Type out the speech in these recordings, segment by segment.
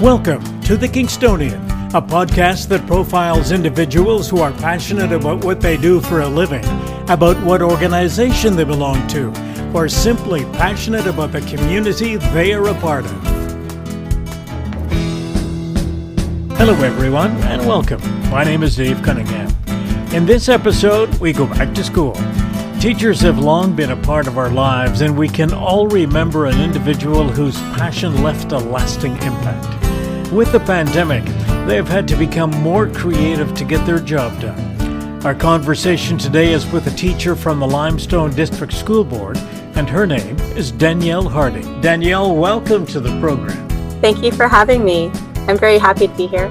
Welcome to The Kingstonian, a podcast that profiles individuals who are passionate about what they do for a living, about what organization they belong to, or simply passionate about the community they are a part of. Hello, everyone, and welcome. My name is Dave Cunningham. In this episode, we go back to school. Teachers have long been a part of our lives, and we can all remember an individual whose passion left a lasting impact. With the pandemic, they have had to become more creative to get their job done. Our conversation today is with a teacher from the Limestone District School Board, and her name is Danielle Harding. Danielle, welcome to the program. Thank you for having me. I'm very happy to be here.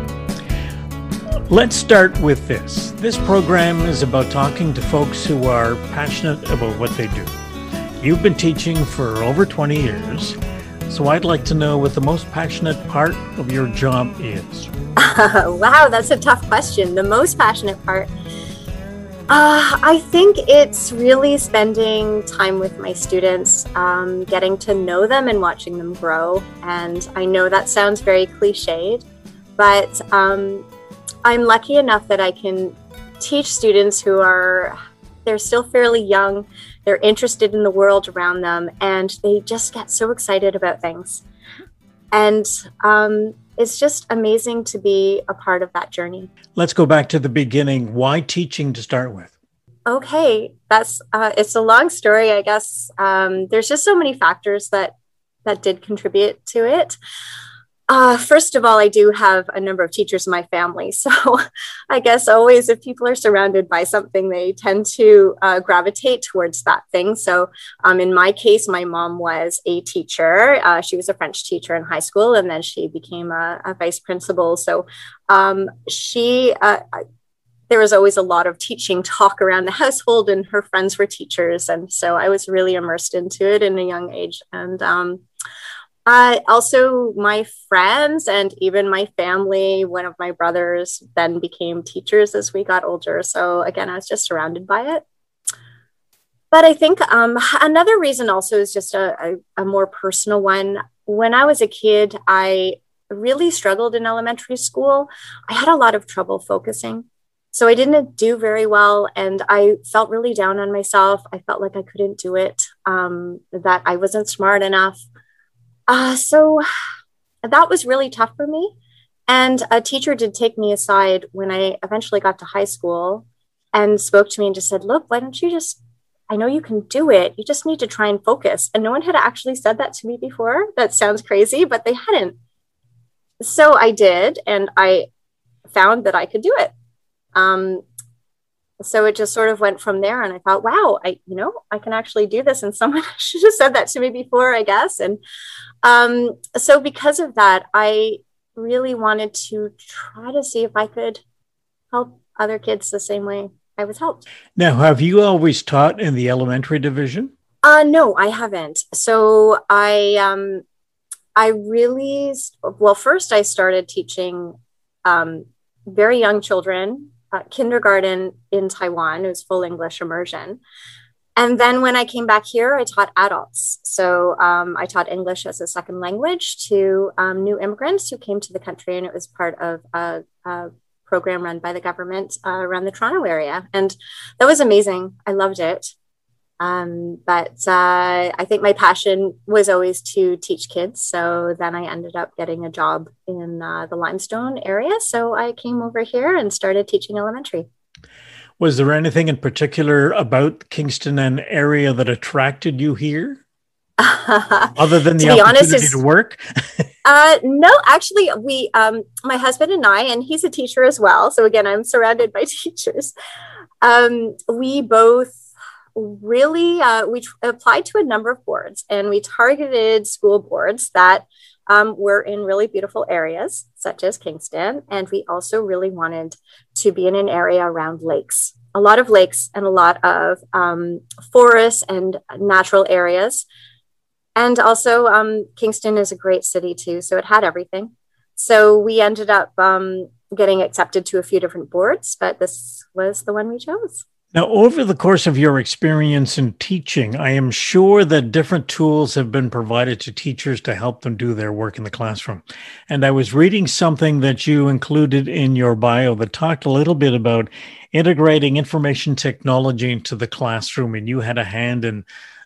Let's start with this. This program is about talking to folks who are passionate about what they do. You've been teaching for over 20 years, so I'd like to know what the most passionate part of your job is. wow, that's a tough question. The most passionate part. Uh, I think it's really spending time with my students, um, getting to know them and watching them grow. And I know that sounds very cliched, but um, I'm lucky enough that I can teach students who are they're still fairly young, they're interested in the world around them, and they just get so excited about things. And um, it's just amazing to be a part of that journey. Let's go back to the beginning. Why teaching to start with? Okay, that's uh, it's a long story, I guess. Um, there's just so many factors that that did contribute to it. Uh, first of all, I do have a number of teachers in my family. So I guess always if people are surrounded by something, they tend to uh, gravitate towards that thing. So um, in my case, my mom was a teacher. Uh, she was a French teacher in high school, and then she became a, a vice principal. So um, she, uh, there was always a lot of teaching talk around the household, and her friends were teachers. And so I was really immersed into it in a young age. And um, uh, also, my friends and even my family, one of my brothers then became teachers as we got older. So, again, I was just surrounded by it. But I think um, another reason also is just a, a, a more personal one. When I was a kid, I really struggled in elementary school. I had a lot of trouble focusing. So I didn't do very well, and I felt really down on myself. I felt like I couldn't do it, um, that I wasn't smart enough. Uh, so that was really tough for me. And a teacher did take me aside when I eventually got to high school and spoke to me and just said, Look, why don't you just, I know you can do it. You just need to try and focus. And no one had actually said that to me before. That sounds crazy, but they hadn't. So I did, and I found that I could do it. Um, so it just sort of went from there and i thought wow i you know i can actually do this. And someone should have said that to me before i guess. And um, so because of that i really wanted to try to see if i could help other kids the same way i was helped. Now have you always taught in the elementary division? Uh, no i haven't. So i um, i really well first i started teaching um, very young children uh, kindergarten in Taiwan. It was full English immersion. And then when I came back here, I taught adults. So um, I taught English as a second language to um, new immigrants who came to the country, and it was part of a, a program run by the government uh, around the Toronto area. And that was amazing. I loved it. Um, but uh, I think my passion was always to teach kids. So then I ended up getting a job in uh, the Limestone area. So I came over here and started teaching elementary. Was there anything in particular about Kingston and area that attracted you here? Other than the to opportunity honest, to work? uh, no, actually, we, um, my husband and I, and he's a teacher as well. So again, I'm surrounded by teachers. Um, we both really uh, we applied to a number of boards and we targeted school boards that um, were in really beautiful areas such as kingston and we also really wanted to be in an area around lakes. A lot of lakes and a lot of um, forests and natural areas. And also um, kingston is a great city too so it had everything. So we ended up um, getting accepted to a few different boards but this was the one we chose Now, over the course of your experience in teaching, I am sure that different tools have been provided to teachers to help them do their work in the classroom. And I was reading something that you included in your bio that talked a little bit about integrating information technology into the classroom, and you had a hand in,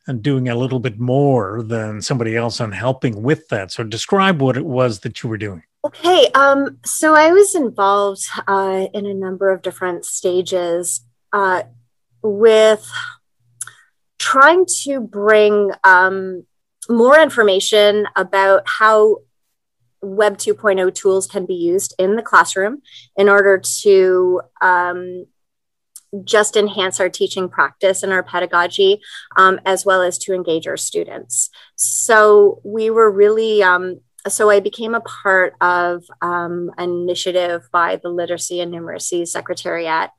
in doing a little bit more than somebody else on helping with that. So, describe what it was that you were doing. Okay, um, so I was involved uh, in a number of different stages uh, with trying to bring um, more information about how Web 2.0 tools can be used in the classroom in order to um, just enhance our teaching practice and our pedagogy, um, as well as to engage our students. So we were really, um, so I became a part of um, an initiative by the Literacy and Numeracy Secretariat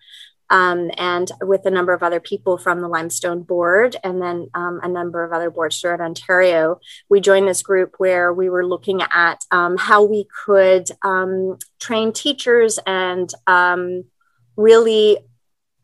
um, and with a number of other people from the Limestone Board and then um, a number of other boards throughout Ontario, we joined this group where we were looking at um, how we could um, train teachers and um, really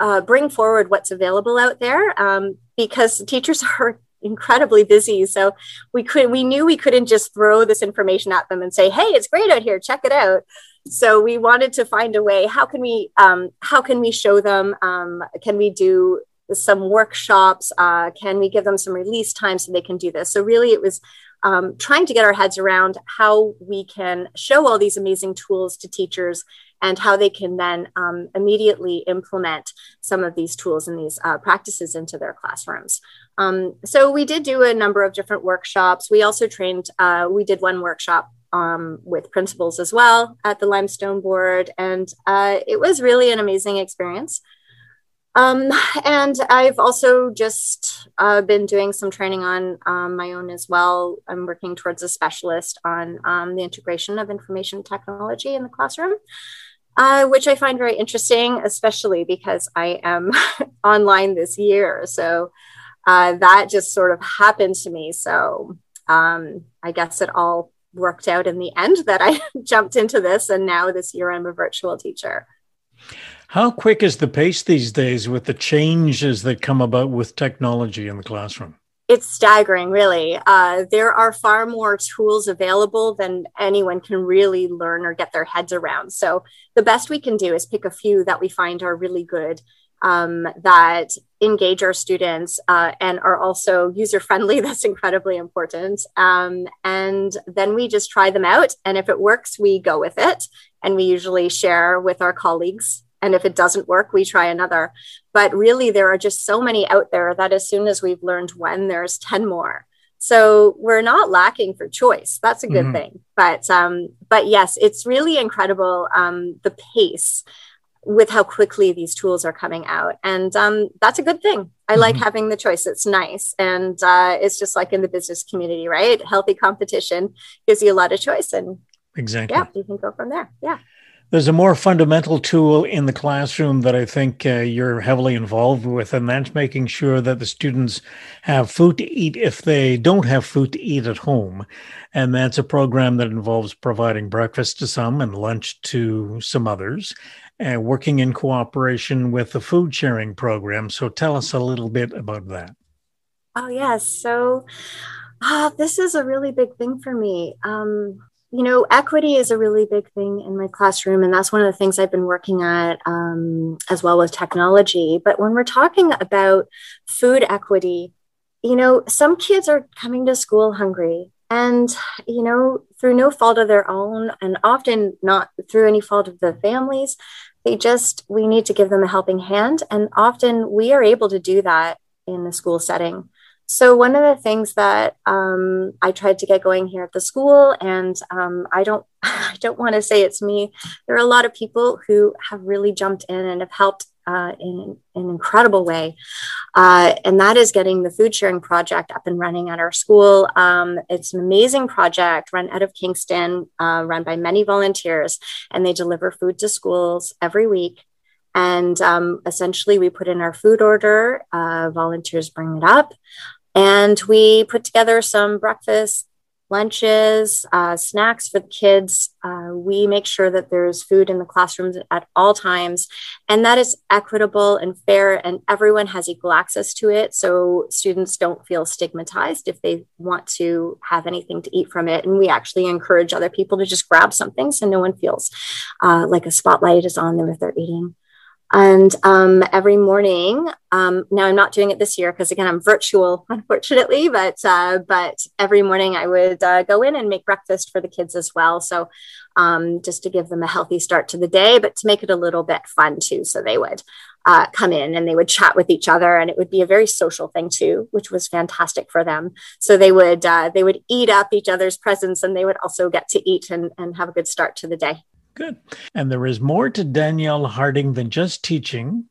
uh, bring forward what's available out there um, because teachers are incredibly busy. So we could we knew we couldn't just throw this information at them and say hey it's great out here. Check it out. So we wanted to find a way how can we um, how can we show them um, can we do some workshops? Uh, can we give them some release time so they can do this? So really it was um, trying to get our heads around how we can show all these amazing tools to teachers and how they can then um, immediately implement some of these tools and these uh, practices into their classrooms. Um, so we did do a number of different workshops. We also trained, uh, we did one workshop um, with principals as well at the Limestone Board, and uh, it was really an amazing experience. Um, and I've also just uh, been doing some training on um, my own as well. I'm working towards a specialist on um, the integration of information technology in the classroom, uh, which I find very interesting, especially because I am online this year. So uh, that just sort of happened to me. So um, I guess it all worked out in the end that I jumped into this. And now this year I'm a virtual teacher. How quick is the pace these days with the changes that come about with technology in the classroom? It's staggering, really. Uh, there are far more tools available than anyone can really learn or get their heads around. So, the best we can do is pick a few that we find are really good um, that engage our students uh, and are also user friendly. That's incredibly important. Um, and then we just try them out. And if it works, we go with it. And we usually share with our colleagues. And if it doesn't work, we try another. But really, there are just so many out there that as soon as we've learned one, there's 10 more. So we're not lacking for choice. That's a good mm-hmm. thing. But um, but yes, it's really incredible um, the pace with how quickly these tools are coming out. And um, that's a good thing. I mm-hmm. like having the choice. It's nice. And uh, it's just like in the business community, right? Healthy competition gives you a lot of choice. And exactly. Yeah, you can go from there. Yeah. There's a more fundamental tool in the classroom that I think uh, you're heavily involved with, and that's making sure that the students have food to eat if they don't have food to eat at home. And that's a program that involves providing breakfast to some and lunch to some others and working in cooperation with the food sharing program. So tell us a little bit about that. Oh, yes. So uh, this is a really big thing for me. Um, you know, equity is a really big thing in my classroom, and that's one of the things I've been working at um, as well with technology. But when we're talking about food equity, you know, some kids are coming to school hungry and, you know, through no fault of their own, and often not through any fault of the families, they just, we need to give them a helping hand. And often we are able to do that in the school setting. So one of the things that um, I tried to get going here at the school, and um, I don't, I don't want to say it's me. There are a lot of people who have really jumped in and have helped uh, in, in, an incredible way. Uh, and that is getting the food sharing project up and running at our school. Um, it's an amazing project run out of Kingston, uh, run by many volunteers, and they deliver food to schools every week. And um, essentially, we put in our food order, uh, volunteers bring it up, and we put together some breakfast lunches, uh, snacks for the kids. Uh, we make sure that there's food in the classrooms at all times, and that is equitable and fair, and everyone has equal access to it. So students don't feel stigmatized if they want to have anything to eat from it. And we actually encourage other people to just grab something so no one feels uh, like a spotlight is on them if they're eating. And um, every morning, um, now I'm not doing it this year because again I'm virtual, unfortunately. But uh, but every morning I would uh, go in and make breakfast for the kids as well. So um, just to give them a healthy start to the day, but to make it a little bit fun too. So they would uh, come in and they would chat with each other, and it would be a very social thing too, which was fantastic for them. So they would uh, they would eat up each other's presence, and they would also get to eat and, and have a good start to the day. Good. And there is more to Danielle Harding than just teaching.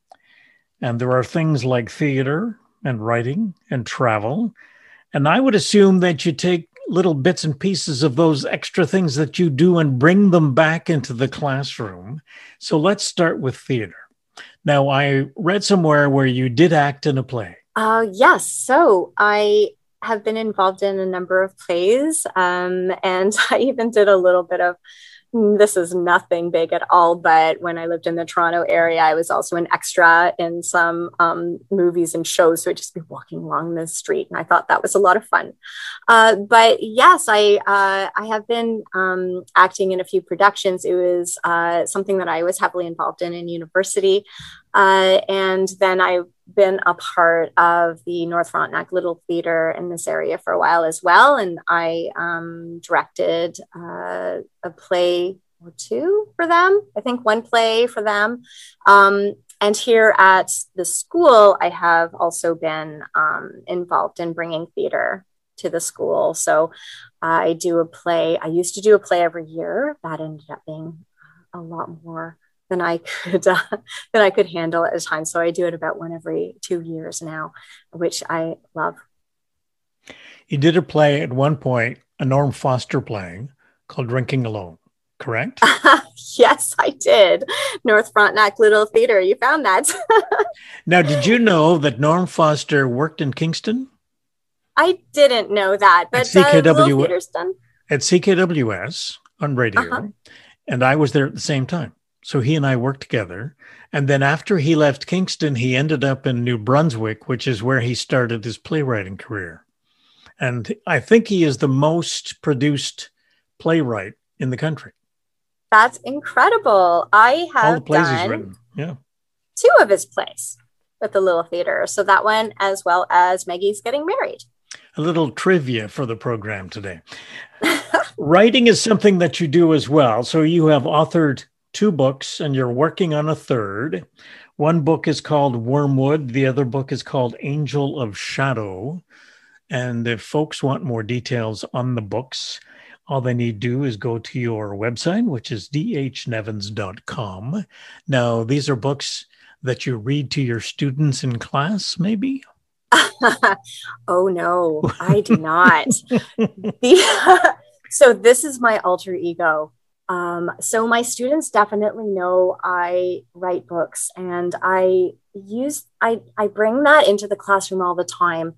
And there are things like theater and writing and travel. And I would assume that you take little bits and pieces of those extra things that you do and bring them back into the classroom. So let's start with theater. Now, I read somewhere where you did act in a play. Uh, yes. So I have been involved in a number of plays, um, and I even did a little bit of this is nothing big at all. But when I lived in the Toronto area, I was also an extra in some um, movies and shows. So I'd just be walking along the street, and I thought that was a lot of fun. Uh, but yes, I uh, I have been um, acting in a few productions. It was uh, something that I was heavily involved in in university, uh, and then I've been a part of the North Frontenac Little Theatre in this area for a while as well. And I um, directed uh, a play or two for them, I think one play for them. Um, and here at the school, I have also been um, involved in bringing theater to the school. So I do a play. I used to do a play every year. That ended up being a lot more than I could uh, than I could handle at a time. So I do it about one every two years now, which I love. You did a play at one point, a Norm Foster playing called Drinking Alone, correct? yes, I did. North Frontenac Little Theater. You found that. now, did you know that Norm Foster worked in Kingston? I didn't know that, but at CKW, uh, at CKWS on radio, uh-huh. and I was there at the same time. So he and I worked together. And then after he left Kingston, he ended up in New Brunswick, which is where he started his playwriting career. And I think he is the most produced playwright in the country. That's incredible. I have All the plays done he's written. Yeah. two of his plays with the Little Theater. So that one, as well as Maggie's Getting Married. A little trivia for the program today. Writing is something that you do as well. So you have authored two books and you're working on a third. One book is called Wormwood, the other book is called Angel of Shadow. And if folks want more details on the books, all they need to do is go to your website, which is dhnevins.com. Now, these are books that you read to your students in class, maybe? oh, no, I do not. the, so, this is my alter ego. Um, so my students definitely know I write books and I use I, I bring that into the classroom all the time,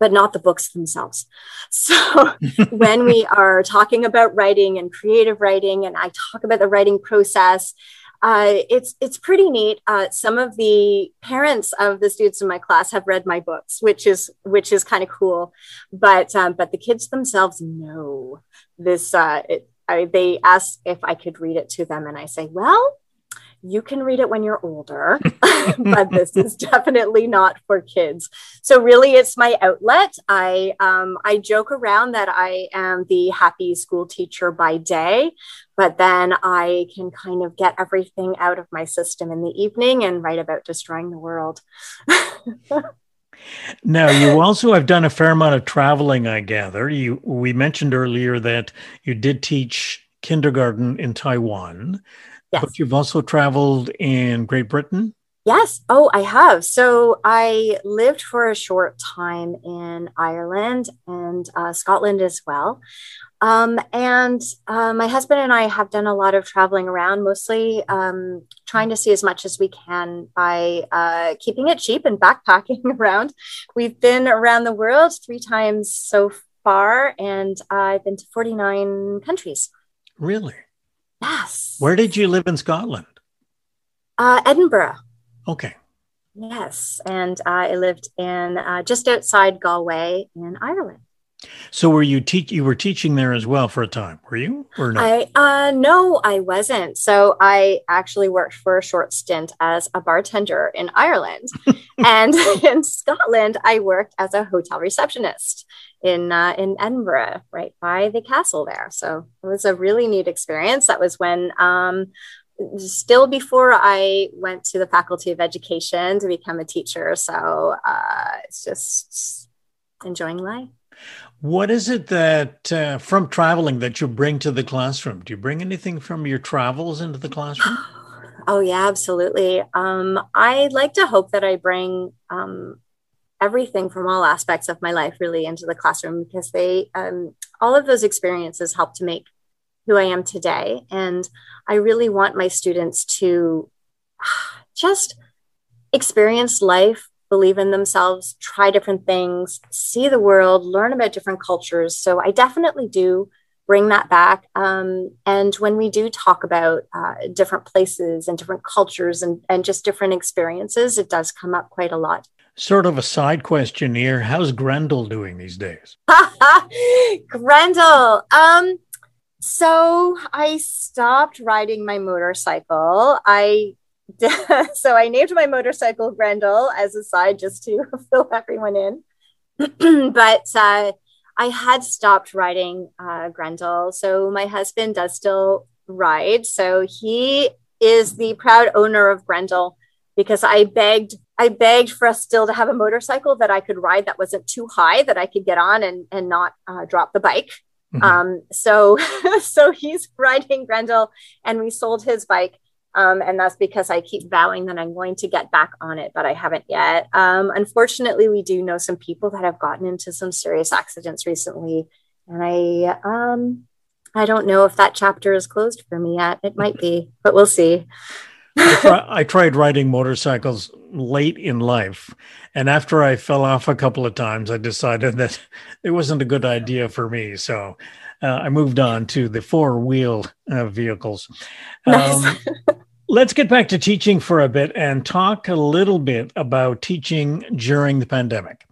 but not the books themselves. So when we are talking about writing and creative writing and I talk about the writing process, uh, it's it's pretty neat. Uh, some of the parents of the students in my class have read my books, which is which is kind of cool. But um, but the kids themselves know this. Uh, it, I, they ask if I could read it to them, and I say, well, you can read it when you're older, but this is definitely not for kids. So really, it's my outlet. I um, I joke around that I am the happy school teacher by day, but then I can kind of get everything out of my system in the evening and write about destroying the world. Now, you also have done a fair amount of traveling, I gather. You we mentioned earlier that you did teach kindergarten in Taiwan, yes. but you've also traveled in Great Britain. Yes. Oh, I have. So I lived for a short time in Ireland and uh, Scotland as well. Um, and uh, my husband and I have done a lot of traveling around, mostly um, trying to see as much as we can by uh, keeping it cheap and backpacking around. We've been around the world three times so far, and I've been to 49 countries. Really? Yes. Where did you live in Scotland? Uh, Edinburgh. Okay. Yes, and uh, I lived in uh, just outside Galway in Ireland. So were you teach you were teaching there as well for a time, were you? Or no? I uh no, I wasn't. So I actually worked for a short stint as a bartender in Ireland. and in Scotland, I worked as a hotel receptionist in uh, in Edinburgh, right by the castle there. So it was a really neat experience. That was when um still before I went to the Faculty of Education to become a teacher. So uh, it's just enjoying life. What is it that uh, from traveling that you bring to the classroom? Do you bring anything from your travels into the classroom? Oh yeah, absolutely. Um, I like to hope that I bring um, everything from all aspects of my life really into the classroom because they um, all of those experiences help to make who I am today, and I really want my students to just experience life believe in themselves, try different things, see the world, learn about different cultures. So I definitely do bring that back. Um, and when we do talk about uh, different places and different cultures and, and just different experiences, it does come up quite a lot. Sort of a side question here. How's Grendel doing these days? Grendel. Um, so I stopped riding my motorcycle. I so I named my motorcycle Grendel as a side just to fill everyone in. but uh, I had stopped riding uh, Grendel. So my husband does still ride. So he is the proud owner of Grendel because I begged I begged for us still to have a motorcycle that I could ride that wasn't too high that I could get on and and not uh, drop the bike. Mm-hmm. Um, so so he's riding Grendel, and we sold his bike um, and that's because I keep vowing that I'm going to get back on it, but I haven't yet. Um, unfortunately, we do know some people that have gotten into some serious accidents recently. And I, um, I don't know if that chapter is closed for me yet. It might be, but we'll see. I, try, I, tried riding motorcycles late in life. And after I fell off a couple of times, I decided that it wasn't a good idea for me. So uh, I moved on to the four wheel uh, vehicles. Nice. Um, Let's get back to teaching for a bit and talk a little bit about teaching during the pandemic.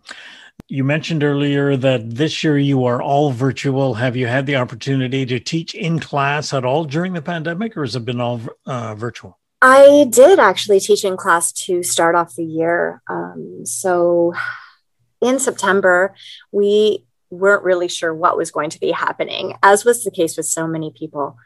You mentioned earlier that this year you are all virtual. Have you had the opportunity to teach in class at all during the pandemic, or has it been all uh, virtual? I did actually teach in class to start off the year. Um, so in September, we weren't really sure what was going to be happening, as was the case with so many people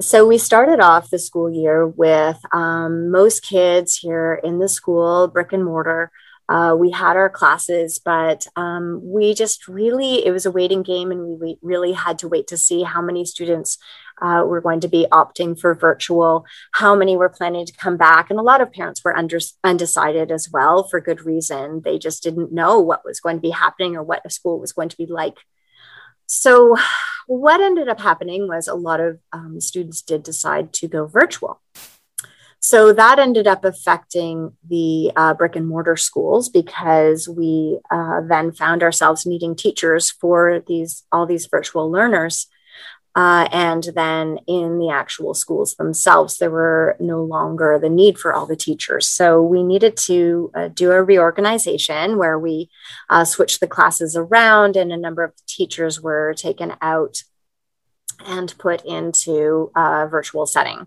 so we started off the school year with um, most kids here in the school, brick and mortar. Uh, we had our classes, but um, we just really, it was a waiting game, and we really had to wait to see how many students uh, we were going to be opting for virtual, how many were planning to come back. And a lot of parents were under, undecided as well for good reason. They just didn't know what was going to be happening or what a school was going to be like so, what ended up happening was a lot of um, students did decide to go virtual. So that ended up affecting the uh, brick and mortar schools because we uh, then found ourselves needing teachers for these all these virtual learners uh, and then in the actual schools themselves, there were no longer the need for all the teachers. So we needed to uh, do a reorganization where we uh, switched the classes around and a number of teachers were taken out and put into a virtual setting.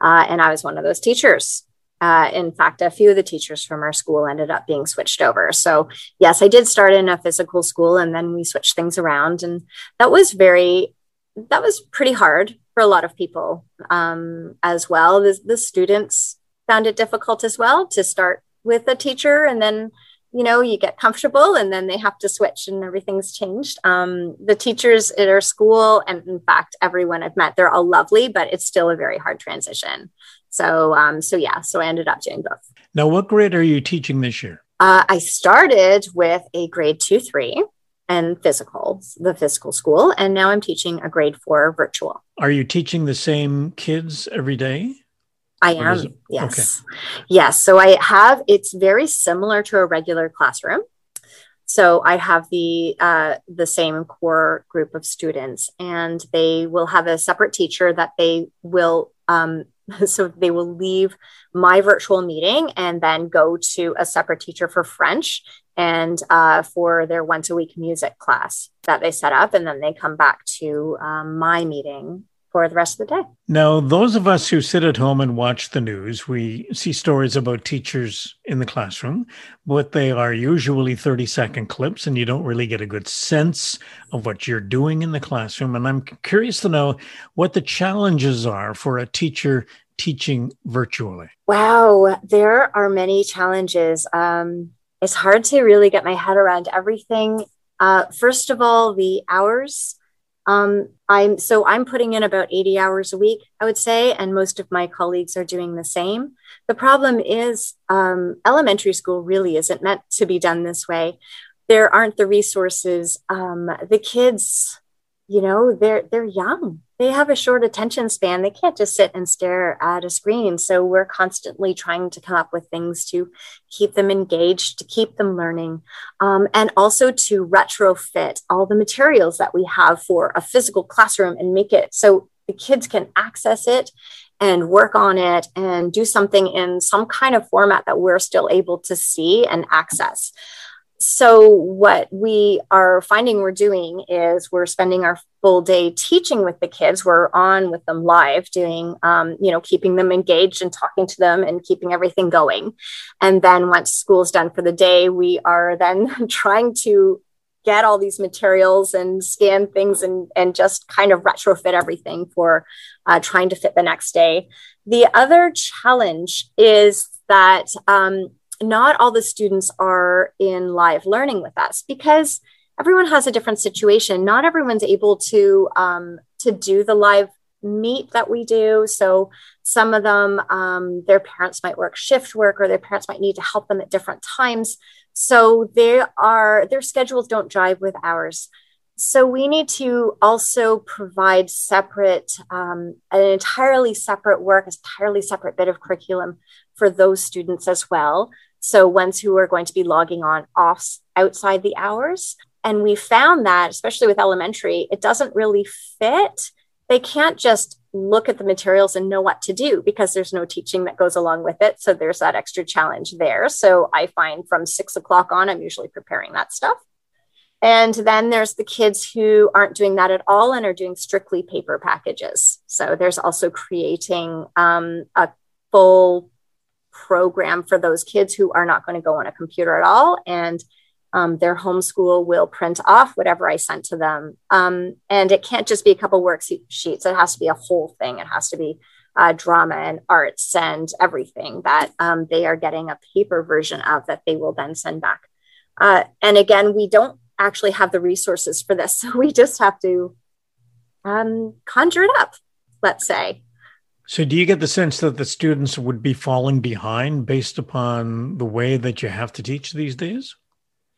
Uh, and I was one of those teachers. Uh, in fact, a few of the teachers from our school ended up being switched over. So, yes, I did start in a physical school and then we switched things around. And that was very that was pretty hard for a lot of people um, as well. The, the students found it difficult as well to start with a teacher and then you know you get comfortable and then they have to switch and everything's changed. Um, the teachers at our school and in fact everyone i've met they're all lovely but it's still a very hard transition. So um, so yeah so i ended up doing both. Now what grade are you teaching this year? Uh, i started with a grade two three and physical, the physical school. And now I'm teaching a grade four virtual. Are you teaching the same kids every day? I am. Yes. Okay. Yes. So I have, it's very similar to a regular classroom. So I have the uh, the same core group of students, and they will have a separate teacher that they will. Um, so they will leave my virtual meeting and then go to a separate teacher for French and uh, for their once a week music class that they set up, and then they come back to um, my meeting for the rest of the day. Now, those of us who sit at home and watch the news, we see stories about teachers in the classroom, but they are usually 30 second clips, and you don't really get a good sense of what you're doing in the classroom. And I'm curious to know what the challenges are for a teacher teaching virtually. Wow, there are many challenges. Um, it's hard to really get my head around everything. Uh, first of all, the hours um, I'm so I'm putting in about 80 hours a week, I would say, and most of my colleagues are doing the same. The problem is um, elementary school really isn't meant to be done this way. There aren't the resources. Um, the kids, you know, they're they're young they have a short attention span. They can't just sit and stare at a screen. So we're constantly trying to come up with things to keep them engaged, to keep them learning, um, and also to retrofit all the materials that we have for a physical classroom and make it so the kids can access it and work on it and do something in some kind of format that we're still able to see and access so what we are finding we're doing is we're spending our full day teaching with the kids. We're on with them live doing um, you know keeping them engaged and talking to them and keeping everything going. And then once school's done for the day we are then trying to get all these materials and scan things and, and just kind of retrofit everything for uh, trying to fit the next day. The other challenge is that um, not all the students are in live learning with us because everyone has a different situation. Not everyone's able to um, to do the live meet that we do. So some of them, um, their parents might work shift work, or their parents might need to help them at different times. So they are their schedules don't jive with ours. So we need to also provide separate, um, an entirely separate work, entirely separate bit of curriculum for those students as well. So ones who are going to be logging on off outside the hours. And we found that, especially with elementary, it doesn't really fit. They can't just look at the materials and know what to do because there's no teaching that goes along with it. So there's that extra challenge there. So I find from six o'clock on, I'm usually preparing that stuff. And then there's the kids who aren't doing that at all and are doing strictly paper packages. So there's also creating um, a full program for those kids who are not going to go on a computer at all. And um, their homeschool will print off whatever I sent to them. Um, and it can't just be a couple worksheets, it has to be a whole thing. It has to be uh, drama and arts and everything that um, they are getting a paper version of that they will then send back. Uh, and again, we don't actually have the resources for this. So we just have to um, conjure it up, let's say. So, do you get the sense that the students would be falling behind based upon the way that you have to teach these days?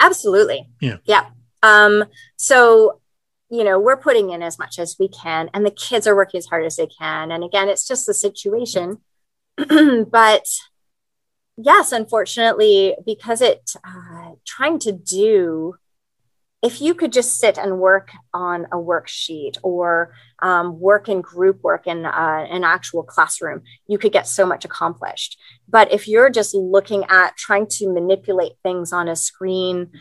Absolutely. Yeah. Yeah. Um, so, you know, we're putting in as much as we can, and the kids are working as hard as they can. And again, it's just the situation. but yes, unfortunately, because it uh, trying to do if you could just sit and work on a worksheet or um, work in group work in uh, an actual classroom, you could get so much accomplished. But if you're just looking at trying to manipulate things on a screen,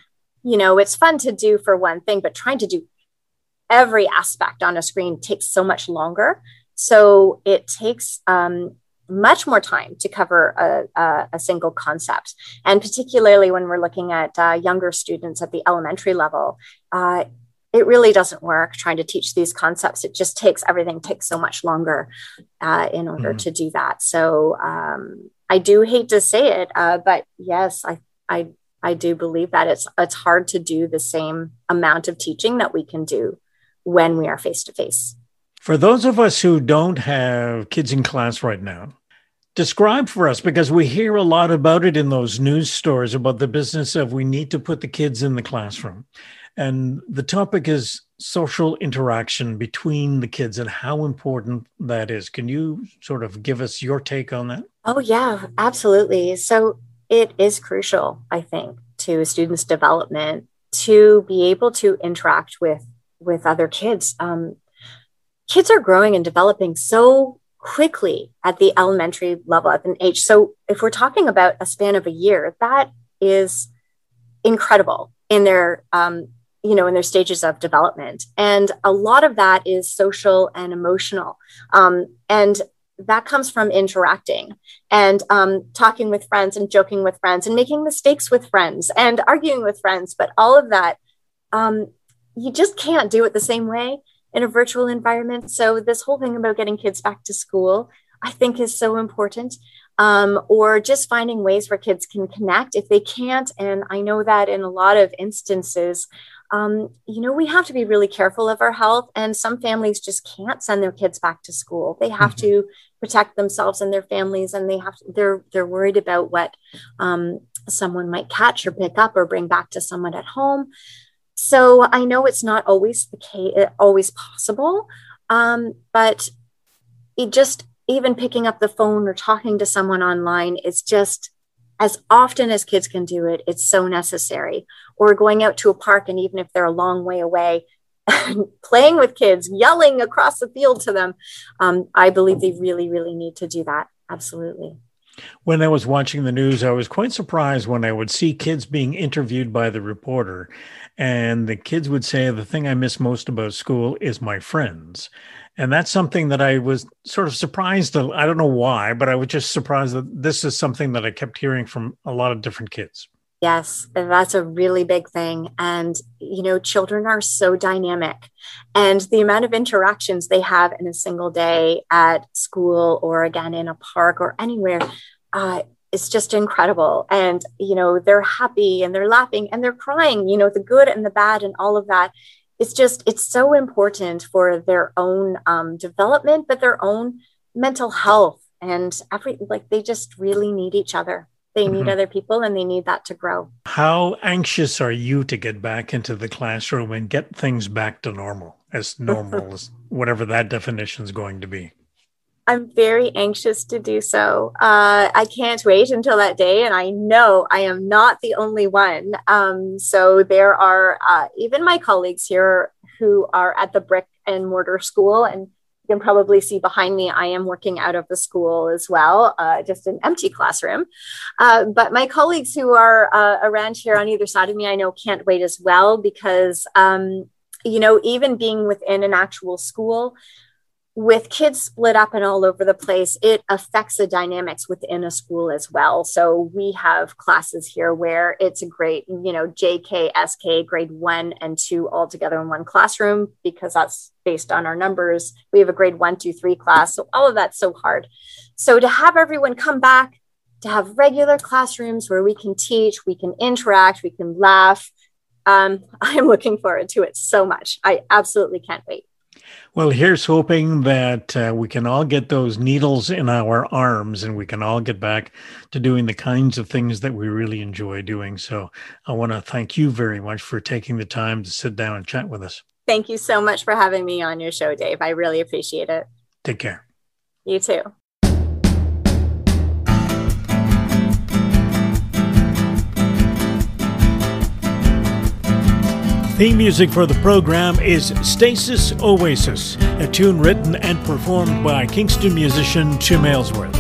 you know, it's fun to do for one thing, but trying to do every aspect on a screen takes so much longer. So it takes um, much more time to cover a, a, a, single concept. And particularly when we're looking at uh, younger students at the elementary level, uh, it really doesn't work trying to teach these concepts. It just takes everything takes so much longer uh, in order mm-hmm. to do that. So um, I do hate to say it, uh, but yes, I, I I do believe that it's it's hard to do the same amount of teaching that we can do when we are face to face. For those of us who don't have kids in class right now, describe for us because we hear a lot about it in those news stories about the business of we need to put the kids in the classroom. And the topic is social interaction between the kids and how important that is. Can you sort of give us your take on that? Oh, yeah, absolutely. So it is crucial, I think, to a students' development to be able to interact with with other kids. Um, kids are growing and developing so quickly at the elementary level at an age. So if we're talking about a span of a year, that is incredible in their um, you know in their stages of development. And a lot of that is social and emotional. Um, and that comes from interacting and um, talking with friends and joking with friends and making mistakes with friends and arguing with friends. But all of that um, you just can't do it the same way in a virtual environment. So this whole thing about getting kids back to school i think is so important um, or just finding ways where kids can connect if they can't. And i know that in a lot of instances um, you know, we have to be really careful of our health. And some families just can't send their kids back to school. They have mm-hmm. to protect themselves and their families, and they have to, they're they're worried about what um, someone might catch or pick up or bring back to someone at home. So I know it's not always the case, always possible, um, but it just even picking up the phone or talking to someone online is just as often as kids can do it, it's so necessary. Or going out to a park, and even if they're a long way away, playing with kids, yelling across the field to them. Um, I believe they really, really need to do that. Absolutely. When I was watching the news, I was quite surprised when I would see kids being interviewed by the reporter. And the kids would say, The thing I miss most about school is my friends. And that's something that I was sort of surprised. I don't know why, but I was just surprised that this is something that I kept hearing from a lot of different kids. Yes, that's a really big thing. And, you know, children are so dynamic. And the amount of interactions they have in a single day at school or again in a park or anywhere uh, is just incredible. And, you know, they're happy and they're laughing and they're crying, you know, the good and the bad and all of that. It's just it's so important for their own um, development but their own mental health. And every like they just really need each other. They need mm-hmm. other people and they need that to grow. How anxious are you to get back into the classroom and get things back to normal as normal as whatever that definition is going to be I'm very anxious to do so. Uh, I can't wait until that day. And I know I am not the only one. Um, so there are uh, even my colleagues here who are at the brick and mortar school. And you can probably see behind me, I am working out of the school as well, uh, just an empty classroom. Uh, but my colleagues who are uh, around here on either side of me, I know can't wait as well because, um, you know, even being within an actual school, with kids split up and all over the place, it affects the dynamics within a school as well. So we have classes here where it's a great, you know, JK, SK, grade one and two all together in one classroom because that's based on our numbers. We have a grade one, two, three class. So all of that's so hard. So to have everyone come back, to have regular classrooms where we can teach, we can interact, we can laugh. Um, I'm looking forward to it so much. I absolutely can't wait. Well, here's hoping that uh, we can all get those needles in our arms and we can all get back to doing the kinds of things that we really enjoy doing. So I want to thank you very much for taking the time to sit down and chat with us. Thank you so much for having me on your show, Dave. I really appreciate it. Take care. You too. Theme music for the program is Stasis Oasis, a tune written and performed by Kingston musician Tim Aylesworth.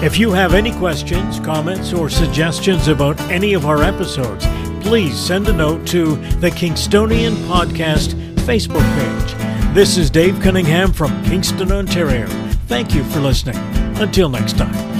If you have any questions, comments, or suggestions about any of our episodes, please send a note to the Kingstonian Podcast Facebook page. This is Dave Cunningham from Kingston, Ontario. Thank you for listening. Until next time.